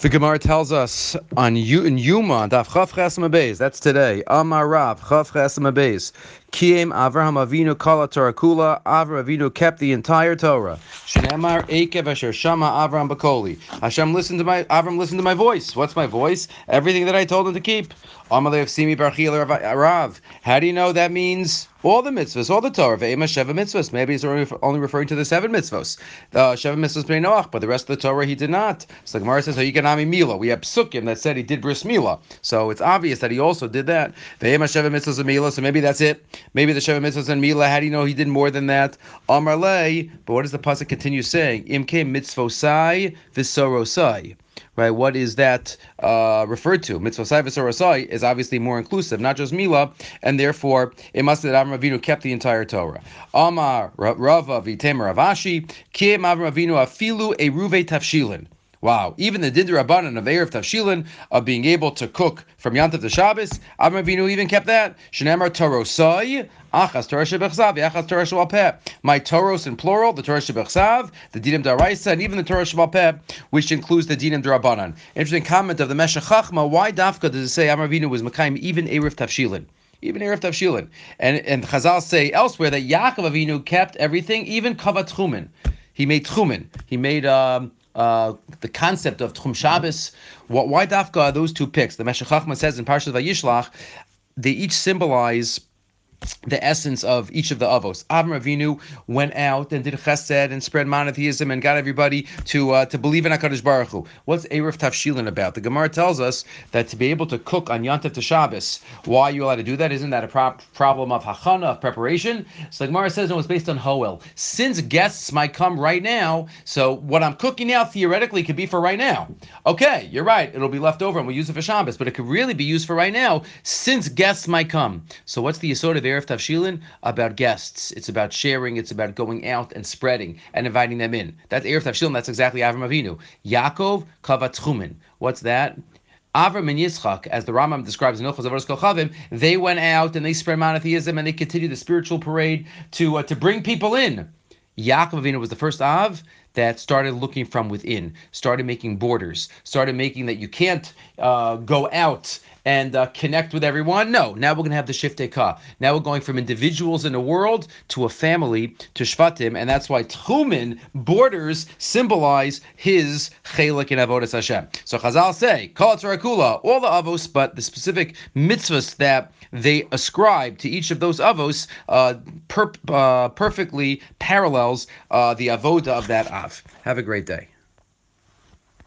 The Gemara tells us on in Yuma, that's today. Amar Rav, Chav Beis. Kiem Avraham Avinu Kala Torah Kula. Avraham Avinu kept the entire Torah. Shneimar Ekev Asher Shama Avraham Bakoli. Hashem listened to my Avram listened to my voice. What's my voice? Everything that I told him to keep. Amalei of Simi Barchil Rav. How do you know that means all the mitzvahs, all the Torah? Ve'ema Sheva mitzvahs. Maybe he's only referring to the seven mitzvahs. Uh, Sheva mitzvahs Bnei Noach, but the rest of the Torah he did not. So the Gemara says, Hayikanami Mila. We have psukim that said he did bris Mila. So it's obvious that he also did that. Ve'ema Sheva mitzvahs Mila. So maybe that's it. Maybe the Sheva mitzvahs and Mila. How do you know he did more than that? Amarle. But what does the pasuk continue saying? Imke mitzvosai visorosai right? What is that uh, referred to? Mitzvah sai is obviously more inclusive, not just Mila, and therefore it must that Avram Avinu kept the entire Torah. Amar Rava v'Temer Ravashi Kiem Avram Avinu afilu eruve tafshilin. Wow, even the Dindra of Eruv Tavshilin of being able to cook from Yantav to Shabbos, Avram Avinu even kept that. Shenemar Torosai, Achas Torah Shebechsav, Achas Torah. My Toros in plural, the Torah Shebechsav, the Dinim Daraisa, and even the Torah Shebalpeh, which includes the Dinim Darabanan. Interesting comment of the Meshech Chachma, why Dafka does it say Avram Avinu was Mekayim even Eruv Tavshilin? even Eruv Tavshilin. And and Chazal say elsewhere that Yaakov Avinu kept everything, even Kavat Chumin. He made Chumin. He made um, uh, the concept of Tchum Shabbos. Why Dafka those two picks? The Meshech Chachma says in Parashat Vayishlach, they each symbolize the essence of each of the avos. Avram Avinu went out and did chesed and spread monotheism and got everybody to uh, to believe in Hakadosh Baruch Hu. What's Eruv Tavshilin about? The Gemara tells us that to be able to cook on Yantav to Shabbos, why are you allowed to do that? Isn't that a pro- problem of hachana of preparation? So the Gemara says it was based on Hoel. Since guests might come right now, so what I'm cooking now theoretically could be for right now. Okay, you're right. It'll be left over and we'll use it for Shabbos, but it could really be used for right now since guests might come. So what's the Yisod of Erev Tavshilin about guests. It's about sharing. It's about going out and spreading and inviting them in. That's Eruv Tavshilin. That's exactly Avram Avinu. Yaakov Kavatchumin. What's that? Avram and Yitzchak, as the Rambam describes in Ilchos Avodas Kochavim, they went out and they spread monotheism and they continued the spiritual parade to uh, to bring people in. Yaakov Avinu was the first Av that started looking from within, started making borders, started making that you can't uh, go out and uh, connect with everyone. No, now we're going to have the shift ka. Now we're going from individuals in the world to a family to shvatim, and that's why Tchumen borders symbolize his chelik in avodas Hashem. So Chazal say kol kula, all the avos, but the specific mitzvahs that they ascribe to each of those avos uh, per, uh, perfectly parallels uh, the avoda of that av. Have a great day.